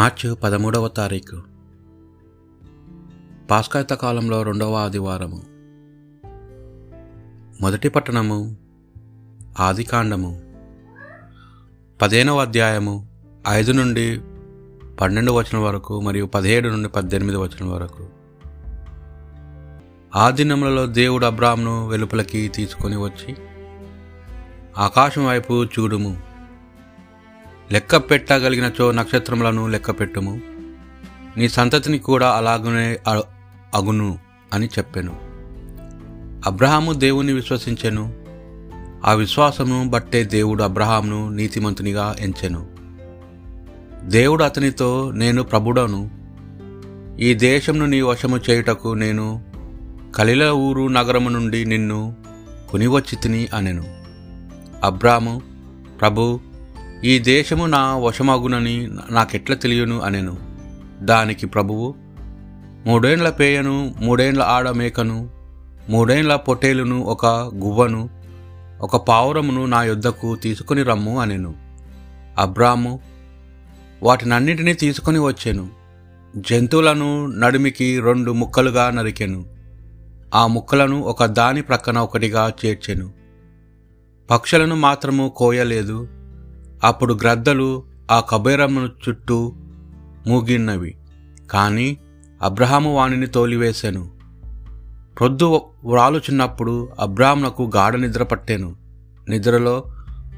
మార్చి పదమూడవ తారీఖు. పాస్కాయత కాలంలో రెండవ ఆదివారము. మొదటి పట్టణము ఆదికాండము పదిహేనవ అధ్యాయము ఐదు నుండి పన్నెండు వచనం వరకు మరియు పదిహేడు నుండి పద్దెనిమిది వచనం వరకు. ఆ దినములలో దేవుడు అబ్రామ్ను వెలుపలకి తీసుకొని వచ్చి ఆకాశం వైపు చూడుము. లెక్క పెట్టగలిగినచో నక్షత్రములను లెక్క పెట్టుము. నీ సంతతిని కూడా అలాగనే అగును అని చెప్పాను. అబ్రహాము దేవుని విశ్వసించెను. ఆ విశ్వాసమును బట్టే దేవుడు అబ్రహామును నీతిమంతునిగా ఎంచెను. దేవుడు అతనితో నేను ప్రభుడను. ఈ దేశంను నీ వశము చేయుటకు నేను కలిల ఊరు నగరము నుండి నిన్ను కొనివచ్చి తిని అనెను. అబ్రాము ప్రభు ఈ దేశము నా వశమగునని నాకెట్ల తెలియను అనెను. దానికి ప్రభువు మూడేండ్ల పేయను మూడేండ్ల ఆడ మేకను మూడేండ్ల పొటేలును ఒక గువ్వను ఒక పావురమును నా యొద్దకు తీసుకుని రమ్ము అనెను. అబ్రాము వాటినన్నిటినీ తీసుకొని వచ్చాను. జంతువులను నడిమికి రెండు ముక్కలుగా నరికెను. ఆ ముక్కలను ఒక దాని ప్రక్కన ఒకటిగా చేర్చెను. పక్షులను మాత్రము కోయలేదు. అప్పుడు గ్రద్దలు ఆ కబేరమును చుట్టూ మూగిన్నవి. కానీ అబ్రహాము వాణిని తోలివేశాను ప్రొద్దు వ్రాలుచున్నప్పుడు అబ్రాహ్మునకు గాఢ నిద్ర పట్టాను. నిద్రలో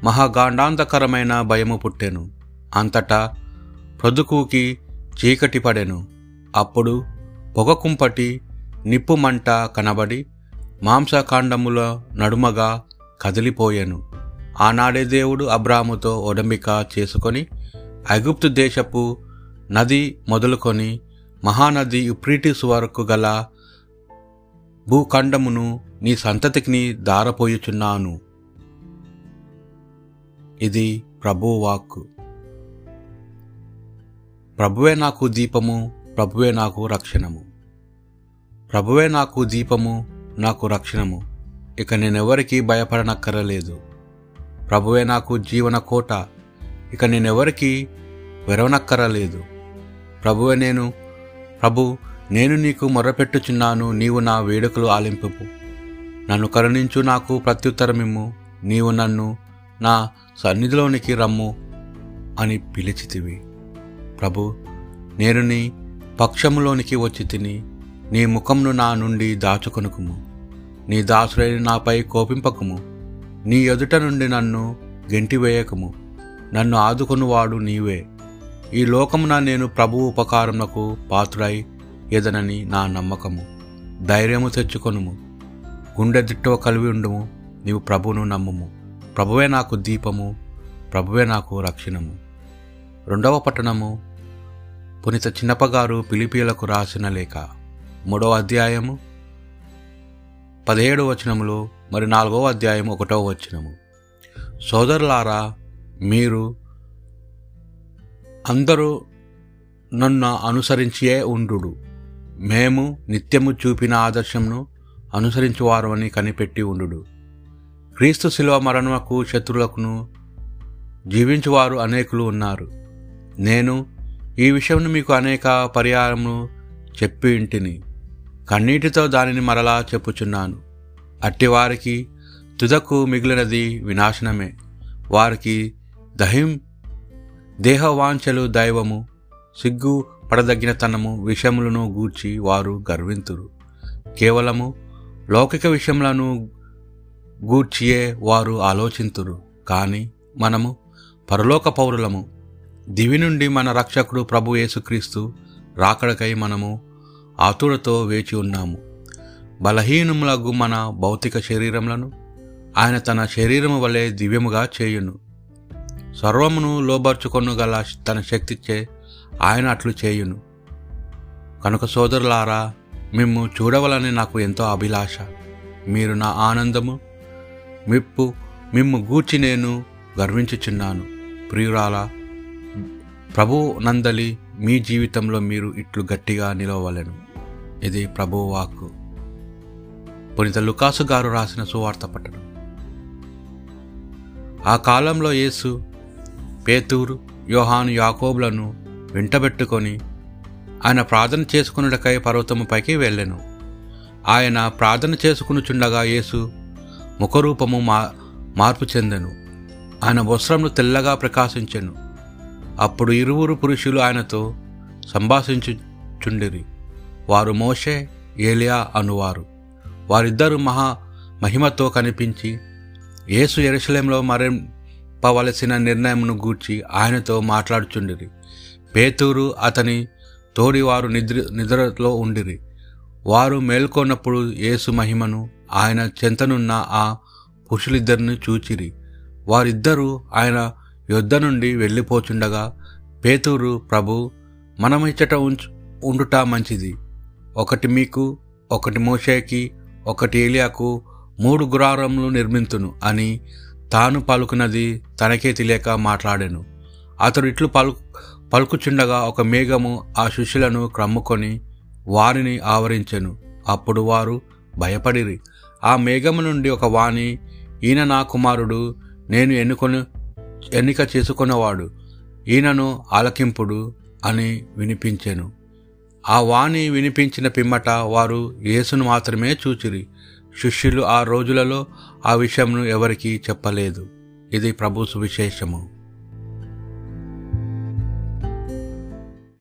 మహాగాండాంతకరమైన భయము పుట్టాను. అంతటా ప్రొద్దుకూకి చీకటి పడెను. అప్పుడు పొగకుంపటి నిప్పు మంట కనబడి మాంసకాండముల నడుమగా కదిలిపోయాను. ఆనాడే దేవుడు అబ్రాముతో ఒడంబిక చేసుకొని ఐగుప్తు దేశపు నది మొదలుకొని మహానది యుప్రీటిస్ వరకు గల భూఖండమును నీ సంతతికి దారపోయుచున్నాను. ఇది ప్రభువాక్ ప్రభువే నాకు దీపము ప్రభువే నాకు రక్షణము. ప్రభువే నాకు దీపము నాకు రక్షణము. ఇక నేనెవరికీ భయపడనక్కరలేదు. ప్రభువే నాకు జీవన కోట. ఇక నేనెవరికి వెరవనక్కరలేదు. ప్రభువే నేను ప్రభు నేను నీకు మొర్రపెట్టుచున్నాను నీవు నా వేడుకలు ఆలింపు నన్ను కరుణించు నాకు ప్రత్యుత్తరమిమ్ము నీవు నన్ను నా సన్నిధిలోనికి రమ్ము అని పిలిచితివి. ప్రభు నేను నీ పక్షములోనికి వచ్చి తిని నీ ముఖమును నా నుండి దాచుకొనుకుము. నీ దాసుడైన నాపై కోపింపకుము. నీ ఎదుట నుండి నన్ను గెంటివేయకము. నన్ను ఆదుకొనువాడు నీవే. ఈ లోకమున నేను ప్రభు ఉపకారమునకు పాత్రుడై ఎదనని నా నమ్మకము. ధైర్యము తెచ్చుకొనుము. గుండె దిట్టవ కలిగి ఉండుము. నీవు ప్రభువును నమ్ముము. ప్రభువే నాకు దీపము. ప్రభువే నాకు రక్షణము. రెండవ పట్టణము పునిత చిన్నప్పగారు పిలిపిలకు రాసిన లేఖ. మూడవ అధ్యాయము పదిహేడు వచనములో మరి నాలుగవ అధ్యాయం ఒకటవ వచ్చినము సోదరులారా మీరు అందరూ నన్ను అనుసరించియే ఉండు మేము నిత్యము చూపిన ఆదర్శంను అనుసరించువారమని కనిపెట్టి ఉండు క్రీస్తు శిలువ మరణకు శత్రులకును జీవించువారు అనేకులు ఉన్నారు. నేను ఈ విషయంను మీకు అనేక పర్యాయము చెప్పి ఇంటిని. కన్నీటితో దానిని మరలా చెప్పుచున్నాను. అట్టివారికి తుదకు మిగిలినది వినాశనమే. వారికి దహిం దేహవాంఛలు దైవము సిగ్గు పడదగినతనము విషయములను గూర్చి వారు గర్వింతురు. కేవలము లౌకిక విషయములను గూర్చియే వారు ఆలోచింతురు. కానీ మనము పరలోక పౌరులము. దివి నుండి మన రక్షకుడు ప్రభు యేసుక్రీస్తు రాకడకై మనము ఆతురతో వేచి ఉన్నాము. బలహీనములగు మన భౌతిక శరీరములను ఆయన తన శరీరము వలె దివ్యముగా చేయును. సర్వమును లోబర్చుకొను గల తన శక్తిచే ఆయన అట్లు చేయును. కనుక సోదరులారా మిమ్ము చూడవలని నాకు ఎంతో అభిలాష. మీరు నా ఆనందము మిప్పు మిమ్ము గూర్చి నేను గర్వించుచున్నాను. ప్రియురాల ప్రభు నందలి మీ జీవితంలో మీరు ఇట్లు గట్టిగా నిలవలను ఇది ప్రభువాకు పునిత లుకాసు గారు రాసిన సువార్త పట్టణం. ఆ కాలంలో యేసు పేతూరు యోహాను యాకోబులను వెంటబెట్టుకొని ఆయన ప్రార్థన చేసుకున్నటకై పర్వతముపైకి వెళ్ళెను. ఆయన ప్రార్థన చేసుకునుచుండగా యేసు ముఖరూపము మా మార్పు చెందెను. ఆయన వస్త్రములు తెల్లగా ప్రకాశించెను. అప్పుడు ఇరువురు పురుషులు ఆయనతో సంభాషించుచుండిరి వారు మోషే ఏలియా అనువారు. వారిద్దరూ మహా మహిమతో కనిపించి యేసు ఎరుసలేంలో మరింపవలసిన నిర్ణయమును గూర్చి ఆయనతో మాట్లాడుచుండిరి. పేతూరు అతని తోడివారు నిద్ర నిద్రలో ఉండిరి. వారు మేల్కొన్నప్పుడు యేసు మహిమను ఆయన చెంతనున్న ఆ పురుషులిద్దరిని చూచిరి. వారిద్దరూ ఆయన యుద్ధ నుండి వెళ్ళిపోచుండగా పేతూరు ప్రభు మనమిచ్చట ఉంచు ఉండుట మంచిది. ఒకటి మీకు ఒకటి మోషేకి ఒకటి ఏలియాకు మూడు గురారములు నిర్మింతును అని తాను పలుకున్నది తనకే తెలియక మాట్లాడాను. అతడు ఇట్లు పలు పలుకుచుండగా ఒక మేఘము ఆ శిష్యులను క్రమ్ముకొని వారిని ఆవరించెను. అప్పుడు వారు భయపడిరి. ఆ మేఘము నుండి ఒక వాణి ఈయన నా కుమారుడు నేను ఎన్నుకొని ఎన్నిక చేసుకున్నవాడు ఈయనను ఆలకింపుడు అని వినిపించెను. ఆ వాణి వినిపించిన పిమ్మట వారు యేసును మాత్రమే చూచిరి. శిష్యులు ఆ రోజులలో ఆ విషయంను ఎవరికీ చెప్పలేదు. ఇది ప్రభు సువిశేషము.